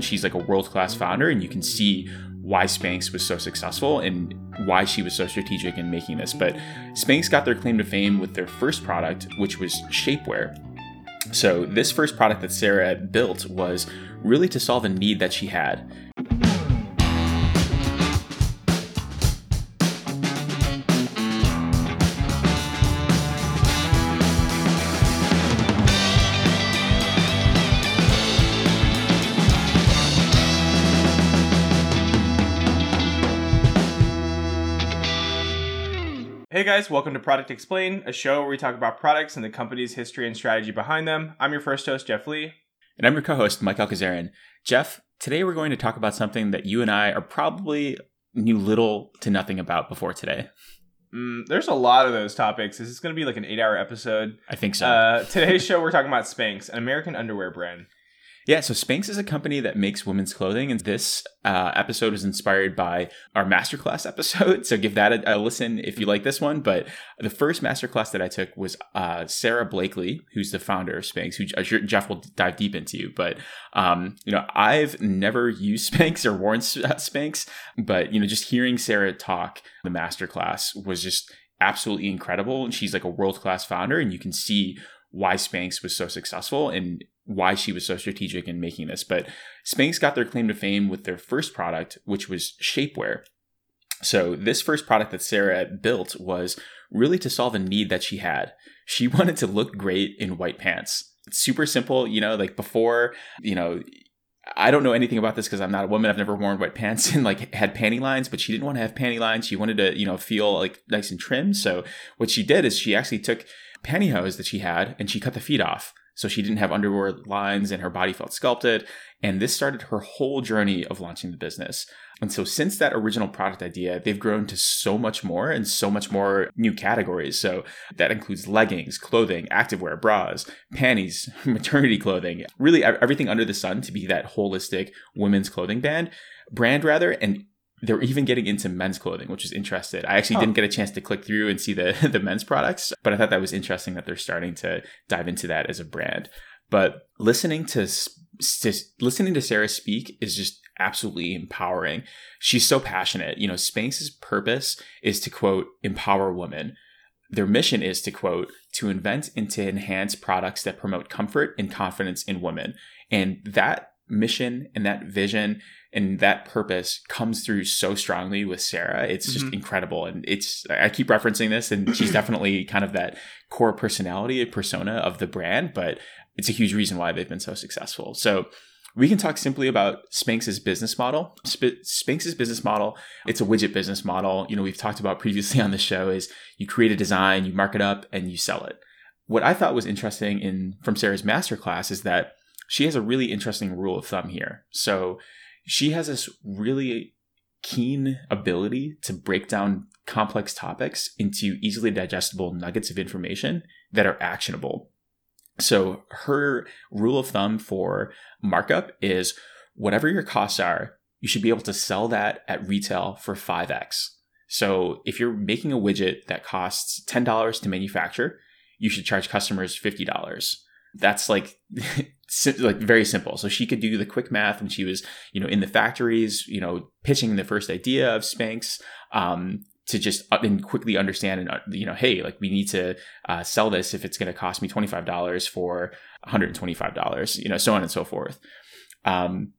She's like a world class founder, and you can see why Spanx was so successful and why she was so strategic in making this. But Spanx got their claim to fame with their first product, which was shapewear. So, this first product that Sarah built was really to solve a need that she had. Guys, welcome to Product Explain, a show where we talk about products and the company's history and strategy behind them. I'm your first host, Jeff Lee. And I'm your co host, Mike Alkazarian. Jeff, today we're going to talk about something that you and I are probably knew little to nothing about before today. Mm, there's a lot of those topics. This is going to be like an eight hour episode. I think so. Uh, today's show, we're talking about Spanx, an American underwear brand. Yeah, so Spanx is a company that makes women's clothing, and this uh, episode is inspired by our masterclass episode. So give that a, a, listen if you like this one. But the first masterclass that I took was uh, Sara Blakely, who's the founder of Spanx, who sure Jeff will dive deep into. But um, you know, I've never used Spanx or worn uh, Spanx, but you know, just hearing Sarah talk the masterclass was just absolutely incredible. And she's like a world class founder, and you can see why Spanx was so successful and why she was so strategic in making this. But Spanx got their claim to fame with their first product, which was shapewear. So this first product that Sarah built was really to solve a need that she had. She wanted to look great in white pants. It's super simple, you know, like before, you know, I don't know anything about this because I'm not a woman. I've never worn white pants and like had panty lines, but she didn't want to have panty lines. She wanted to, you know, feel like nice and trim. So what she did is she actually took pantyhose that she had and she cut the feet off so she didn't have underwear lines and her body felt sculpted. And this started her whole journey of launching the business. And so since that original product idea, they've grown to so much more and so much more new categories. So that includes leggings, clothing, activewear, bras, panties, maternity clothing, really everything under the sun to be that holistic women's clothing band brand rather. And they're even getting into men's clothing, which is interesting. I actually didn't get a chance to click through and see the the men's products, but I thought that was interesting that they're starting to dive into that as a brand. But listening to, to listening to Sarah speak is just absolutely empowering. She's so passionate. You know, Spanx's purpose is to quote empower women. Their mission is to quote to invent and to enhance products that promote comfort and confidence in women. And that mission and that vision and that purpose comes through so strongly with Sarah. It's just mm-hmm. incredible. And it's, I keep referencing this, and she's definitely kind of that core personality persona of the brand, but it's a huge reason why they've been so successful. So, we can talk simply about Spanx's business model. Sp- Spanx's business model, it's a widget business model. You know, we've talked about previously on the show is you create a design, you mark it up, and you sell it. What I thought was interesting in from Sarah's masterclass is that she has a really interesting rule of thumb here. So she has this really keen ability to break down complex topics into easily digestible nuggets of information that are actionable. So her rule of thumb for markup is whatever your costs are, you should be able to sell that at retail for 5x. So if you're making a widget that costs $10 to manufacture, you should charge customers $50 that's like like very simple. So she could do the quick math when she was, you know, in the factories, you know, pitching the first idea of Spanx, um, to just uh, and quickly understand and uh, you know, hey, like we need to uh, sell this if it's going to cost me twenty five dollars for one hundred and twenty five dollars, you know, so on and so forth. Um,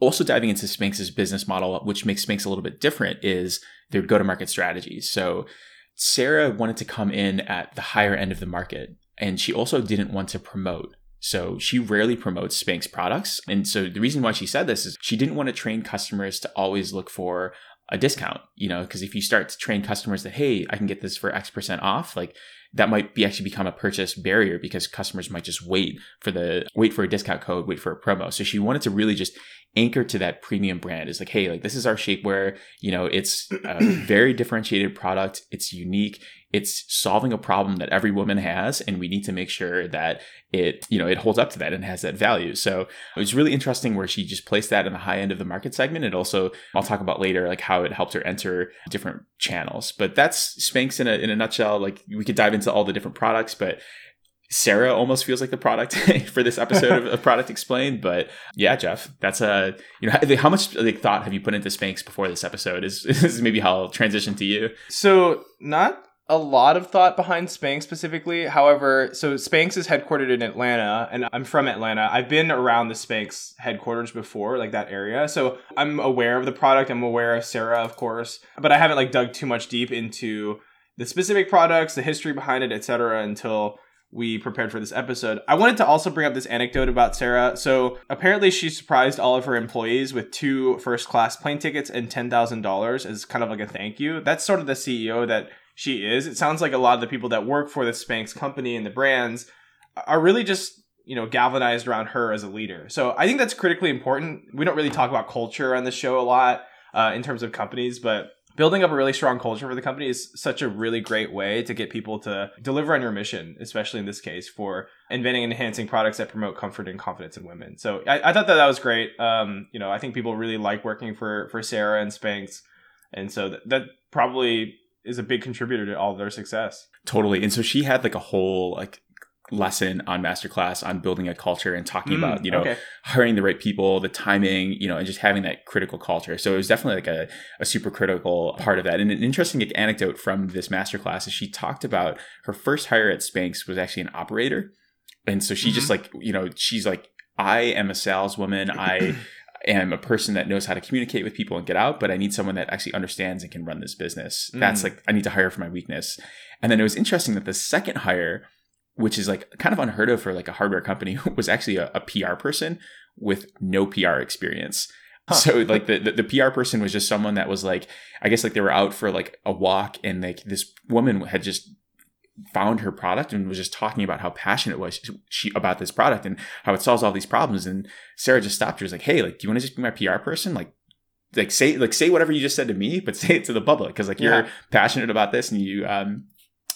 also diving into Spanx's business model, which makes Spanx a little bit different, is their go to market strategies. So Sarah wanted to come in at the higher end of the market and she also didn't want to promote. So she rarely promotes Spanx products. And so the reason why she said this is she didn't want to train customers to always look for a discount, you know, because if you start to train customers that, hey, I can get this for X percent off, like that might be actually become a purchase barrier because customers might just wait for the wait for a discount code, wait for a promo. So she wanted to really just anchor to that premium brand. Is like, hey, like this is our shapewear. You know, it's a very differentiated product. It's unique it's solving a problem that every woman has and we need to make sure that it you know it holds up to that and has that value so it was really interesting where she just placed that in the high end of the market segment and also i'll talk about later like how it helped her enter different channels but that's spanx in a, in a nutshell like we could dive into all the different products but Sarah almost feels like the product for this episode of, Product Explained. But yeah, Jeff, that's a you know how, how much like thought have you put into Spanx before this episode? Is is maybe how I'll transition to you? So not a lot of thought behind Spanx specifically. However, so Spanx is headquartered in Atlanta, and I'm from Atlanta. I've been around the Spanx headquarters before, like that area. So I'm aware of the product. I'm aware of Sarah, of course, but I haven't like dug too much deep into the specific products, the history behind it, etc. until we prepared for this episode. I wanted to also bring up this anecdote about Sarah. So apparently she surprised all of her employees with two first class plane tickets and $10,000 as kind of like a thank you. That's sort of the CEO that she is. It sounds like a lot of the people that work for the Spanx company and the brands are really just you know galvanized around her as a leader. So I think that's critically important. We don't really talk about culture on the show a lot uh, in terms of companies, but building up a really strong culture for the company is such a really great way to get people to deliver on your mission, especially in this case for inventing and enhancing products that promote comfort and confidence in women. So I, I thought that that was great. Um, you know, I think people really like working for for Sarah and Spanx, and so that, that probably is a big contributor to all their success. Totally. And so she had like a whole like lesson on masterclass on building a culture and talking mm, about you know okay. hiring the right people the timing you know and just having that critical culture so it was definitely like a, a super critical part of that and an interesting anecdote from this masterclass is she talked about her first hire at spanx was actually an operator and so she mm-hmm. just like you know she's like i am a saleswoman i am a person that knows how to communicate with people and get out, but I need someone that actually understands and can run this business. Mm. That's like I need to hire for my weakness. And then it was interesting that the second hire, which is like kind of unheard of for like a hardware company, was actually a, a PR person with no PR experience. Huh. So like the, the, the PR person was just someone that was like I guess like they were out for like a walk and like this woman had just found her product and was just talking about how passionate was she about this product and how it solves all these problems. And Sarah just stopped her. Was like, "Hey, like, do you want to just be my PR person? Like, like say like say whatever you just said to me, but say it to the public because like you're passionate about this and you um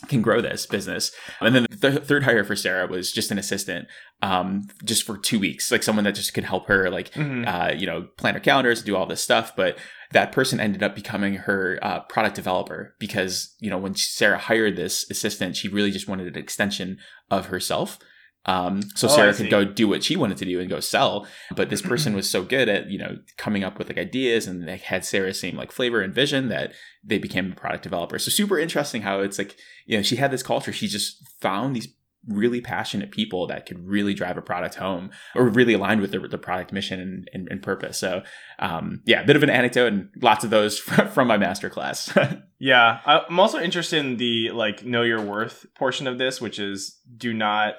can grow this business. And then the th- third hire for Sarah was just an assistant, um, just for two weeks, like someone that just could help her, like, mm-hmm. uh, you know, plan her calendars, and do all this stuff. But that person ended up becoming her uh, product developer because, you know, when Sarah hired this assistant, she really just wanted an extension of herself. Um, so oh, Sarah could go do what she wanted to do and go sell. But this person was so good at, you know, coming up with like ideas and they had Sarah's same like flavor and vision that they became a product developer. So super interesting how it's like, you know, she had this culture. She just found these really passionate people that could really drive a product home or really aligned with the, the product mission and, and, and purpose. So, um, yeah, a bit of an anecdote and lots of those from my masterclass. yeah. I'm also interested in the like know your worth portion of this, which is do not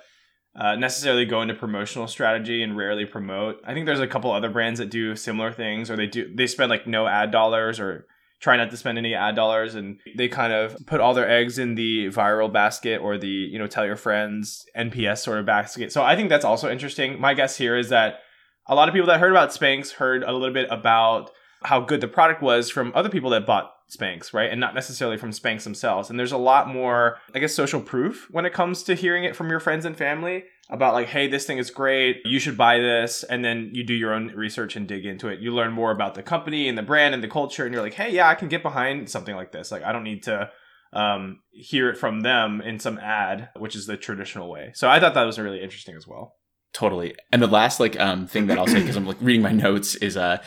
uh, necessarily go into promotional strategy and rarely promote. I think there's a couple other brands that do similar things, or they do they spend like no ad dollars or try not to spend any ad dollars, and they kind of put all their eggs in the viral basket or the you know tell your friends NPS sort of basket. So I think that's also interesting. My guess here is that a lot of people that heard about Spanx heard a little bit about how good the product was from other people that bought Spanx, right? And not necessarily from Spanx themselves. And there's a lot more, I guess, social proof when it comes to hearing it from your friends and family about like, hey, this thing is great. You should buy this. And then you do your own research and dig into it. You learn more about the company and the brand and the culture. And you're like, hey, yeah, I can get behind something like this. Like, I don't need to um, hear it from them in some ad, which is the traditional way. So I thought that was really interesting as well. Totally. And the last like um thing that I'll say because I'm like reading my notes is uh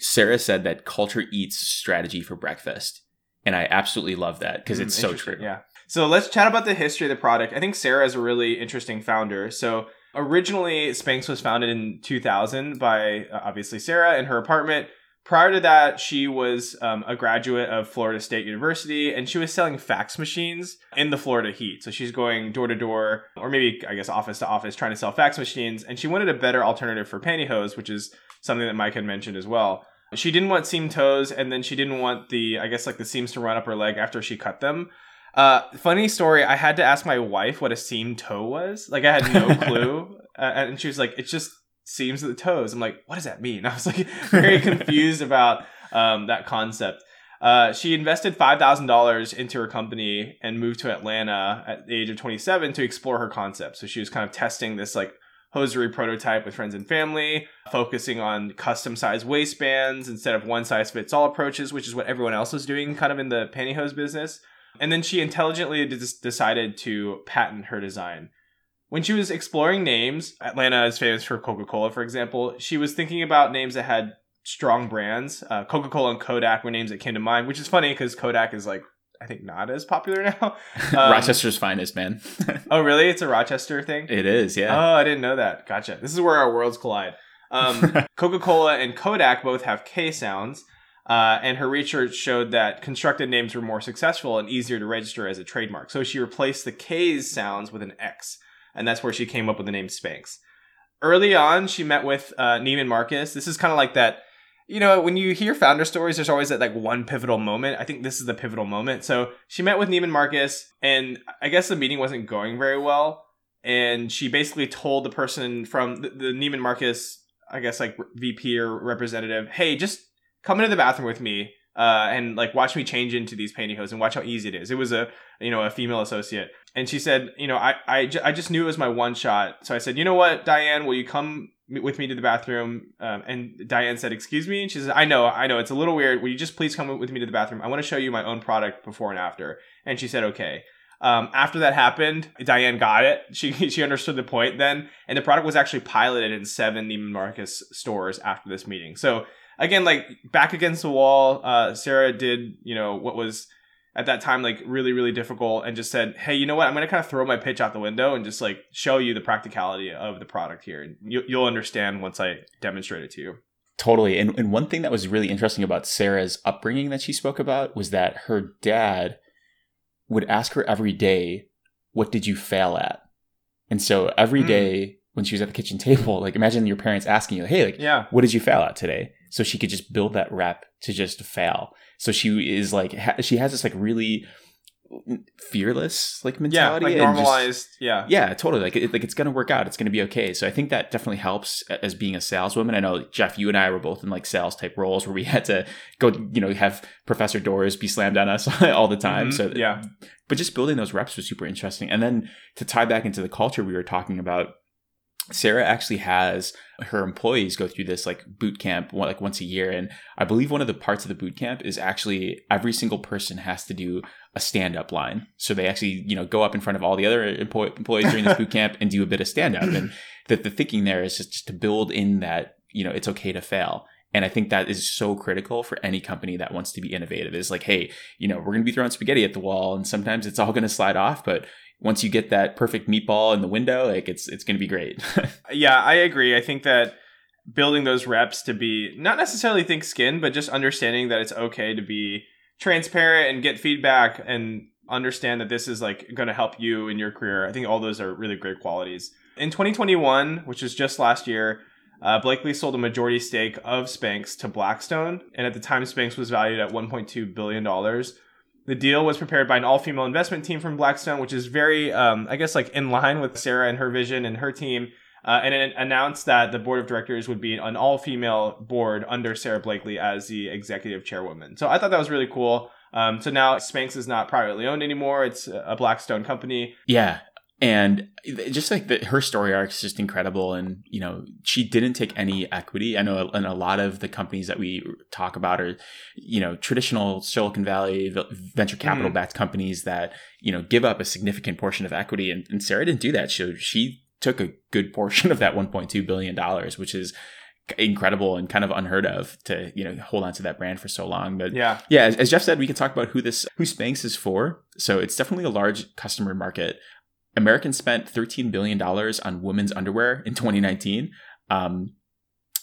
Sarah said that culture eats strategy for breakfast. And I absolutely love that because mm, it's so true. Yeah. So let's chat about the history of the product. I think Sarah is a really interesting founder. So originally, Spanx was founded in 2000 by uh, obviously Sarah in her apartment. Prior to that, she was um, a graduate of Florida State University and she was selling fax machines in the Florida heat. So she's going door to door, or maybe, I guess, office to office, trying to sell fax machines. And she wanted a better alternative for pantyhose, which is something that Mike had mentioned as well. She didn't want seam toes, and then she didn't want the, I guess, like the seams to run up her leg after she cut them. Uh, funny story. I had to ask my wife what a seam toe was. Like I had no clue, uh, and she was like, "It's just seams of the toes." I'm like, "What does that mean?" I was like very confused about um, that concept. Uh, she invested five thousand dollars into her company and moved to Atlanta at the age of 27 to explore her concept. So she was kind of testing this like hosiery prototype with friends and family, focusing on custom size waistbands instead of one size fits all approaches, which is what everyone else was doing kind of in the pantyhose business. And then she intelligently decided to patent her design. when she was exploring names, Atlanta is famous for Coca Cola, for example. She was thinking about names that had strong brands. Uh, Coca Cola and Kodak were names that came to mind, which is funny because Kodak is like I think not as popular now. Um, Rochester's finest, man. oh, really? It's a Rochester thing. It is, yeah. Oh, I didn't know that. Gotcha. This is where our worlds collide. Um, Coca Cola and Kodak both have K sounds. Uh, and her research showed that constructed names were more successful and easier to register as a trademark. So she replaced the K's sounds with an X, and that's where she came up with the name Spanx. Early on, she met with uh, Neiman Marcus. This is kind of like that, you know, when you hear founder stories, there's always that like one pivotal moment. I think this is the pivotal moment. So she met with Neiman Marcus, and I guess the meeting wasn't going very well. And she basically told the person from the, the Neiman Marcus, I guess like VP or representative, hey, just come into the bathroom with me uh, and like watch me change into these pantyhose and watch how easy it is. It was a you know a female associate, and she said, you know, I I, j- I just knew it was my one shot, so I said, you know what, Diane, will you come with me to the bathroom? Um, and Diane said, excuse me, and she said, I know, I know, it's a little weird. Will you just please come with me to the bathroom? I want to show you my own product before and after. And she said, okay. Um, after that happened, Diane got it. She she understood the point then, and the product was actually piloted in seven Neiman Marcus stores after this meeting. So again, like back against the wall, uh, Sarah did, you know, what was at that time like really, really difficult and just said, hey, you know what? I'm going to kind of throw my pitch out the window and just like show you the practicality of the product here. You, you'll understand once I demonstrate it to you. Totally. And, and one thing that was really interesting about Sarah's upbringing that she spoke about was that her dad would ask her every day, What did you fail at? And so every Mm. day when she was at the kitchen table, like imagine your parents asking you, Hey, like, Yeah. what did you fail at today? So she could just build that rep to just fail. So she is like, ha- she has this like really fearless like Yeah. mentality. Like and just- yeah. yeah, totally. Like, it, like it's gonna work out. It's gonna be okay. So I think that definitely helps as being a saleswoman. I know Jeff, you and I were both in like sales type roles where we had to go, you know, have professor doors be slammed on us all the time. Mhm. So yeah. but just building those reps was super interesting. And then to tie back into the culture we were talking about, Sarah actually has her employees go through this like boot camp like once a year, and I believe one of the parts of the boot camp is actually every single person has to do a stand up line. So they actually you know go up in front of all the other employees during this boot camp and do a bit of stand up. And the, the thinking there is just, just to build in that you know it's okay to fail. And I think that is so critical for any company that wants to be innovative. Is like, hey, you know, we're going to be throwing spaghetti at the wall, and sometimes it's all going to slide off. But once you get that perfect meatball in the window, like it's it's going to be great. Yeah, I agree. I think that building those reps to be not necessarily thick skin, but just understanding that it's okay to be transparent and get feedback and understand that this is like going to help you in your career. I think all those are really great qualities. In 2021, which is just last year, uh, Blakely sold a majority stake of Spanx to Blackstone, and at the time, Spanx was valued at 1.2 billion dollars. The deal was prepared by an all-female investment team from Blackstone, which is very, um, I guess, like in line with Sarah and her vision and her team. Uh, and it announced that the board of directors would be an all-female board under Sara Blakely as the executive chairwoman. So I thought that was really cool. Um, so now Spanx is not privately owned anymore; it's a Blackstone company. yeah, and just like the, her story arc is just incredible. And you know, she didn't take any equity. I know, in a lot of the companies that we talk about are, you know, traditional Silicon Valley venture capital mm-hmm. backed companies that you know give up a significant portion of equity. And, and Sarah didn't do that. So she took a good portion of that 1.2 billion dollars, which is incredible and kind of unheard of to you know hold on to that brand for so long but Yeah, yeah as, as jeff said we can talk about who this who spanx is for so it's definitely a large customer market americans spent 13 billion dollars on women's underwear in 2019 um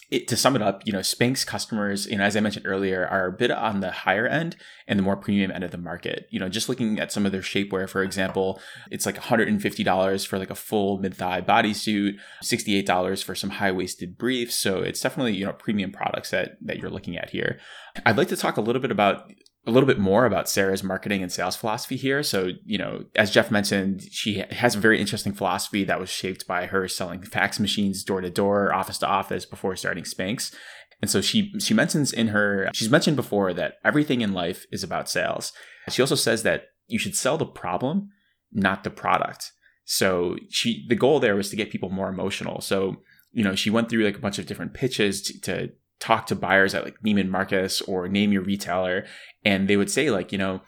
it, to sum it up, you know, Spanx customers, you know, as I mentioned earlier, are a bit on the higher end and the more premium end of the market. You know, just looking at some of their shapewear, for example, it's like $150 for like a full mid-thigh bodysuit, $68 for some high-waisted briefs. So it's definitely, you know, premium products that that you're looking at here. I'd like to talk a little bit about a little bit more about Sarah's marketing and sales philosophy here. So, you know, as Jeff mentioned, she has a very interesting philosophy that was shaped by her selling fax machines door to door, office to office before starting Spanx. And so she she mentions in her she's mentioned before that everything in life is about sales. She also says that you should sell the problem, not the product. So she the goal there was to get people more emotional. So, you know, she went through like a bunch of different pitches to, to talk to buyers at like Neiman Marcus or name your retailer and they would say like, you know,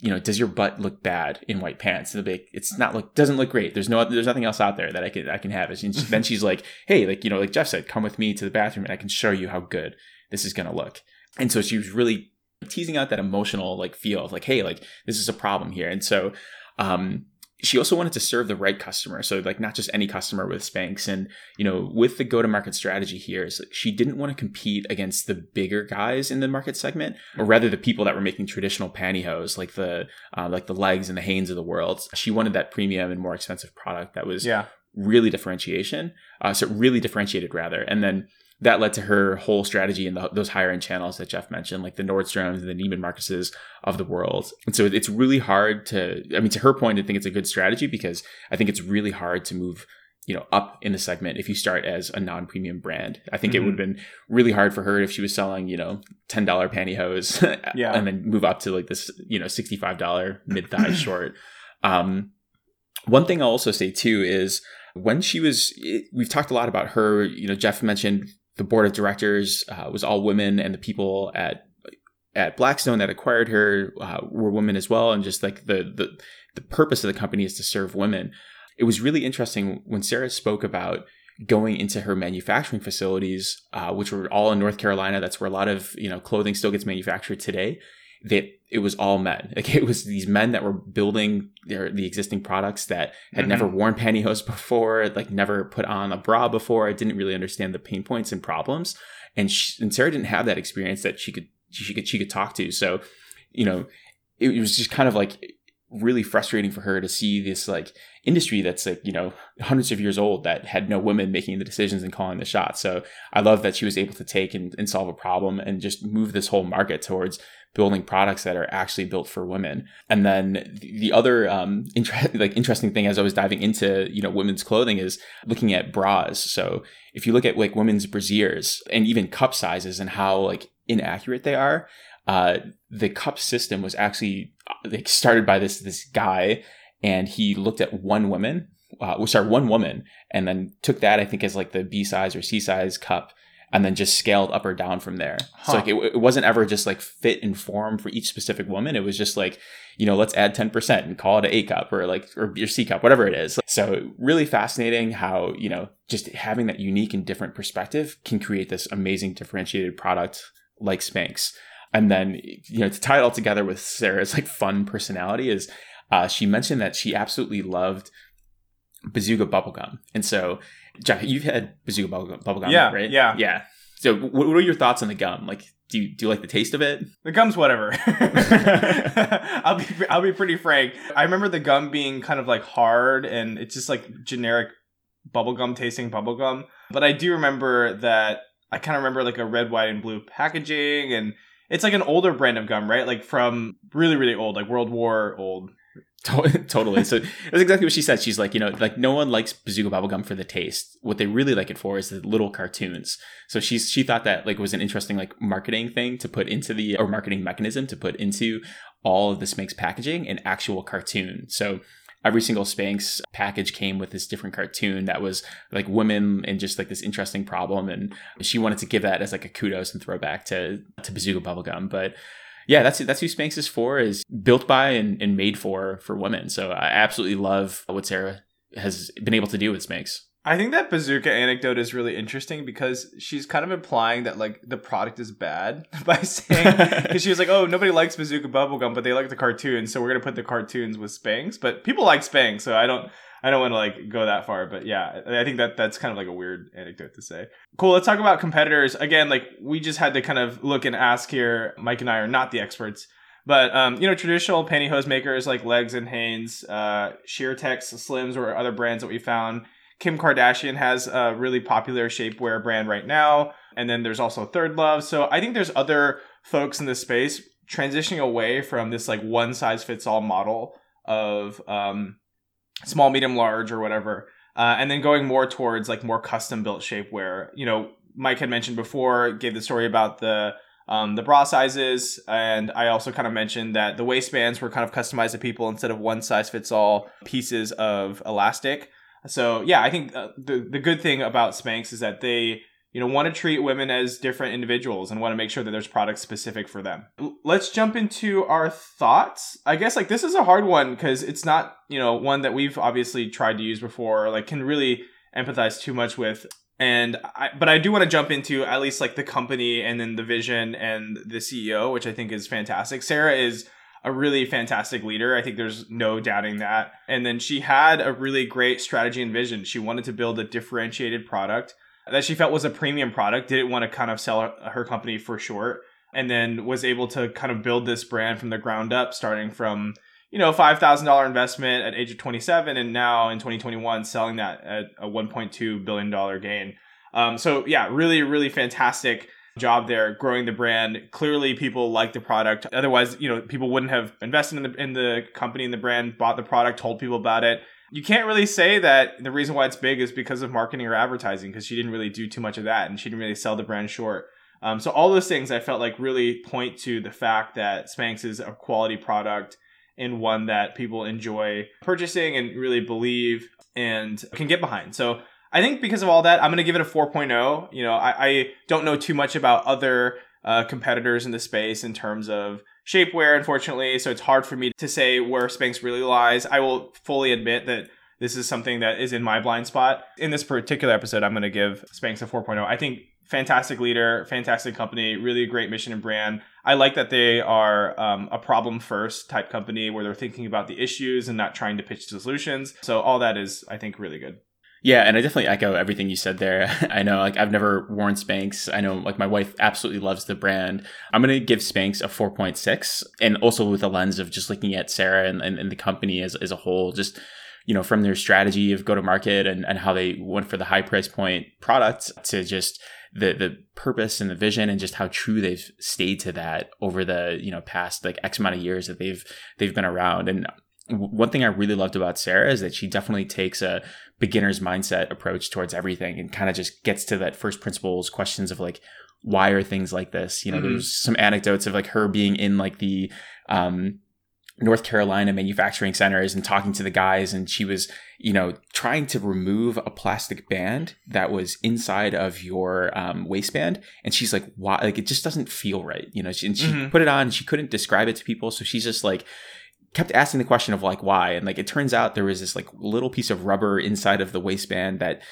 you know, does your butt look bad in white pants? And the big, it's not look, doesn't look great. There's no, there's nothing else out there that I can, I can have. And then she's like, hey, like, you know, like Jeff said, come with me to the bathroom and I can show you how good this is to look. And so she was really teasing out that emotional like feel of like, hey, like this is a problem here. And so, um, she also wanted to serve the right customer. So like not just any customer with spanx. And you know with the go to market strategy here is she didn't want to compete against the bigger guys in the market segment or rather the people that were making traditional pantyhose like the uh, like the L'eggs and the hanes of the world. She wanted that premium and more expensive product that was yeah. really differentiation uh, so really differentiated rather. And then that led to her whole strategy in the, those higher end channels that Jeff mentioned, like the Nordstroms and the Neiman Marcuses of the world. And so it's really hard to, I mean, to her point, I think it's a good strategy because I think it's really hard to move, you know, up in the segment if you start as a non premium brand. I think mm-hmm. it would have been really hard for her if she was selling, you know, $10 pantyhose yeah. and then move up to like this, you know, $65 mid thigh short. Um, one thing I'll also say too is, when she was we've talked a lot about her you know jeff mentioned the board of directors uh, was all women, and the people at at Blackstone that acquired her uh, were women as well. And just like the, the the purpose of the company is to serve women. It was really interesting when Sarah spoke about going into her manufacturing facilities, uh, which were all in North Carolina. That's where a lot of you know clothing still gets manufactured today that it was all men. Like it was these men that were building their the existing products that had mm-hmm. never worn pantyhose before, like never put on a bra before. I didn't really understand the pain points and problems, and she, and Sarah didn't have that experience that she could she could she could talk to. So, you know, it, it was just kind of like really frustrating for her to see this like industry that's like you know hundreds of years old that had no women making the decisions and calling the shots so i love that she was able to take and, and solve a problem and just move this whole market towards building products that are actually built for women. And then the other um, inter- like interesting thing as I was diving into you know women's clothing is looking at bras. So if you look at like women's brassieres and even cup sizes and how like inaccurate they are, uh, the cup system was actually like started by this this guy, and he looked at one woman. Uh, sorry, one woman, and then took that I think as like the B size or C size cup, and then just scaled up or down from there. Huh. So like it, it, wasn't ever just like fit and form for each specific woman. It was just like, you know, let's add 10% and call it a A cup or like, or your C cup, whatever it is. So really fascinating how, you know, just having that unique and different perspective can create this amazing differentiated product like Spanx. And then, you know, to tie it all together with Sarah's like fun personality is, uh, she mentioned that she absolutely loved Bazooka bubblegum. And so Jeff, you've had bazooka bubble, bubble gum, yeah, right? Yeah, yeah. So, what, what are your thoughts on the gum? Like, do you, do you like the taste of it? The gum's whatever. I'll be I'll be pretty frank. I remember the gum being kind of like hard and it's just like generic bubblegum tasting bubblegum. But I do remember that I kind of remember like a red, white, and blue packaging and it's like an older brand of gum, right? Like from really, really old, like World War old. totally. So that's exactly what she said. She's like, you know, like no one likes bazooka bubblegum for the taste. What they really like it for is the little cartoons. So she's she thought that like was an interesting like marketing thing to put into the or marketing mechanism to put into all of the Spanx packaging an actual cartoon. So every single Spanx package came with this different cartoon that was like women and just like this interesting problem. And she wanted to give that as like a kudos and throwback to to bazooka bubblegum. But yeah, that's that's who Spanx is for. Is built by and, and made for for women. So I absolutely love what Sarah has been able to do with Spanx. I think that bazooka anecdote is really interesting because she's kind of implying that like the product is bad by saying because she was like, oh, nobody likes bazooka bubblegum, but they like the cartoons, so we're gonna put the cartoons with Spanx. But people like Spanx, so I don't I don't want to like go that far, but yeah, I think that that's kind of like a weird anecdote to say. Cool. Let's talk about competitors again. Like we just had to kind of look and ask here. Mike and I are not the experts, but um, you know, traditional pantyhose makers like L'eggs and Hanes, uh, Sheertex, Slims, or other brands that we found. Kim Kardashian has a really popular shapewear brand right now, and then there's also Third Love. So I think there's other folks in this space transitioning away from this like one size fits all model of um, small, medium, large, or whatever. Uh, and then going more towards like more custom built shapewear. You know, Mike had mentioned before, gave the story about the um, the bra sizes, and I also kind of mentioned that the waistbands were kind of customized to people instead of one size fits all pieces of elastic. So yeah, I think uh, the the good thing about Spanx is that they you know want to treat women as different individuals and want to make sure that there's products specific for them. Let's jump into our thoughts. I guess like this is a hard one because it's not you know one that we've obviously tried to use before or like can really empathize too much with. And I, but I do want to jump into at least like the company and then the vision and the CEO, which I think is fantastic. Sarah is a really fantastic leader. I think there's no doubting that. And then she had a really great strategy and vision. She wanted to build a differentiated product that she felt was a premium product, didn't want to kind of sell her company for short, and then was able to kind of build this brand from the ground up, starting from you know five thousand dollar investment at age of twenty seven, and now in twenty twenty one selling that at a one point two billion dollar gain. Um, so yeah, really, really fantastic job there growing the brand. Clearly, people like the product. Otherwise, you know, people wouldn't have invested in the in the company and the brand, bought the product, told people about it you can't really say that the reason why it's big is because of marketing or advertising because she didn't really do too much of that and she didn't really sell the brand short. Um, so all those things I felt like really point to the fact that Spanx is a quality product and one that people enjoy purchasing and really believe and can get behind. So I think because of all that, I'm going to give it a 4.0. You know, I, I don't know too much about other uh, competitors in the space in terms of shapewear, unfortunately. So it's hard for me to say where Spanx really lies. I will fully admit that this is something that is in my blind spot. In this particular episode, I'm going to give Spanx a 4.0. I think fantastic leader, fantastic company, really great mission and brand. I like that they are um, a problem first type company where they're thinking about the issues and not trying to pitch solutions. So all that is, I think, really good. Yeah, and I definitely echo everything you said there. I know, like, I've never worn Spanx. I know, like, my wife absolutely loves the brand. I'm going to give Spanx a 4.6, and also with a lens of just looking at Sarah and, and, and the company as, as a whole, just, you know, from their strategy of go to market and, and how they went for the high price point products to just the the purpose and the vision and just how true they've stayed to that over the you know past like x amount of years that they've they've been around and one thing I really loved about Sarah is that she definitely takes a beginner's mindset approach towards everything and kind of just gets to that first principles questions of like, why are things like this? You know, mm-hmm. there's some anecdotes of like her being in like the, um, North Carolina manufacturing centers and talking to the guys and she was, you know, trying to remove a plastic band that was inside of your um, waistband. And she's like, why? Like, it just doesn't feel right. You know, she, and she mm-hmm. put it on she couldn't describe it to people. So she's just like, kept asking the question of like why and like it turns out there was this like little piece of rubber inside of the waistband that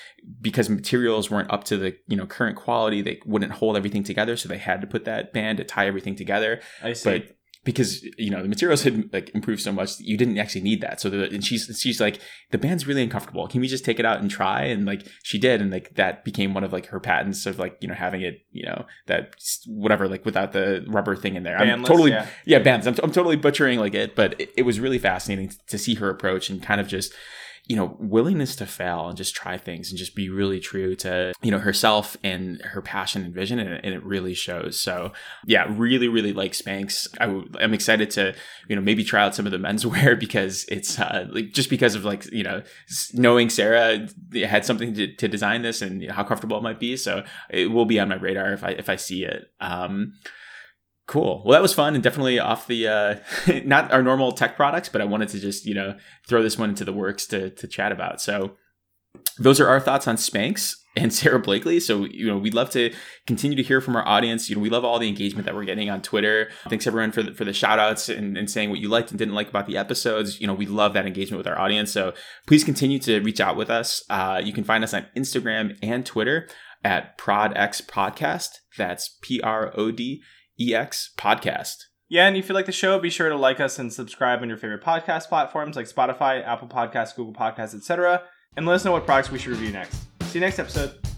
because materials weren't up to the you know current quality they wouldn't hold everything together so they had to put that band to tie everything together. I see. But because you know the materials had like improved so much you didn't actually need that. So the, and she's she's like the band's really uncomfortable. Can we just take it out and try? And like she did and like that became one of like her patents of like you know having it you know that whatever like without the rubber thing in there. Bandless, i'm totally yeah, yeah bands. I'm, I'm totally butchering like it but it, it was really fascinating to see her approach and kind of just you know, willingness to fail and just try things and just be really true to, you know, herself and her passion and vision. And, and it really shows. So, yeah, really, really like Spanx. I w- I'm excited to, you know, maybe try out some of the menswear because it's uh, like just because of like, you know, knowing Sarah had something to, to design this and how comfortable it might be. So it will be on my radar if I, if I see it. Um, Cool. Well, that was fun and definitely off the uh, not our normal tech products, but I wanted to just you know throw this one into the works to to chat about. So those are our thoughts on Spanx and Sara Blakely. So, you know, we'd love to continue to hear from our audience. You know, we love all the engagement that we're getting on Twitter. Thanks everyone for the, for the shout outs and, and saying what you liked and didn't like about the episodes. You know, we love that engagement with our audience. So please continue to reach out with us. Uh, you can find us on Instagram and Twitter at ProdX Podcast. That's P R O D EX podcast. Yeah, and if you like the show, be sure to like us and subscribe on your favorite podcast platforms like Spotify, Apple Podcasts, Google Podcasts, etc. And let us know what products we should review next. See you next episode.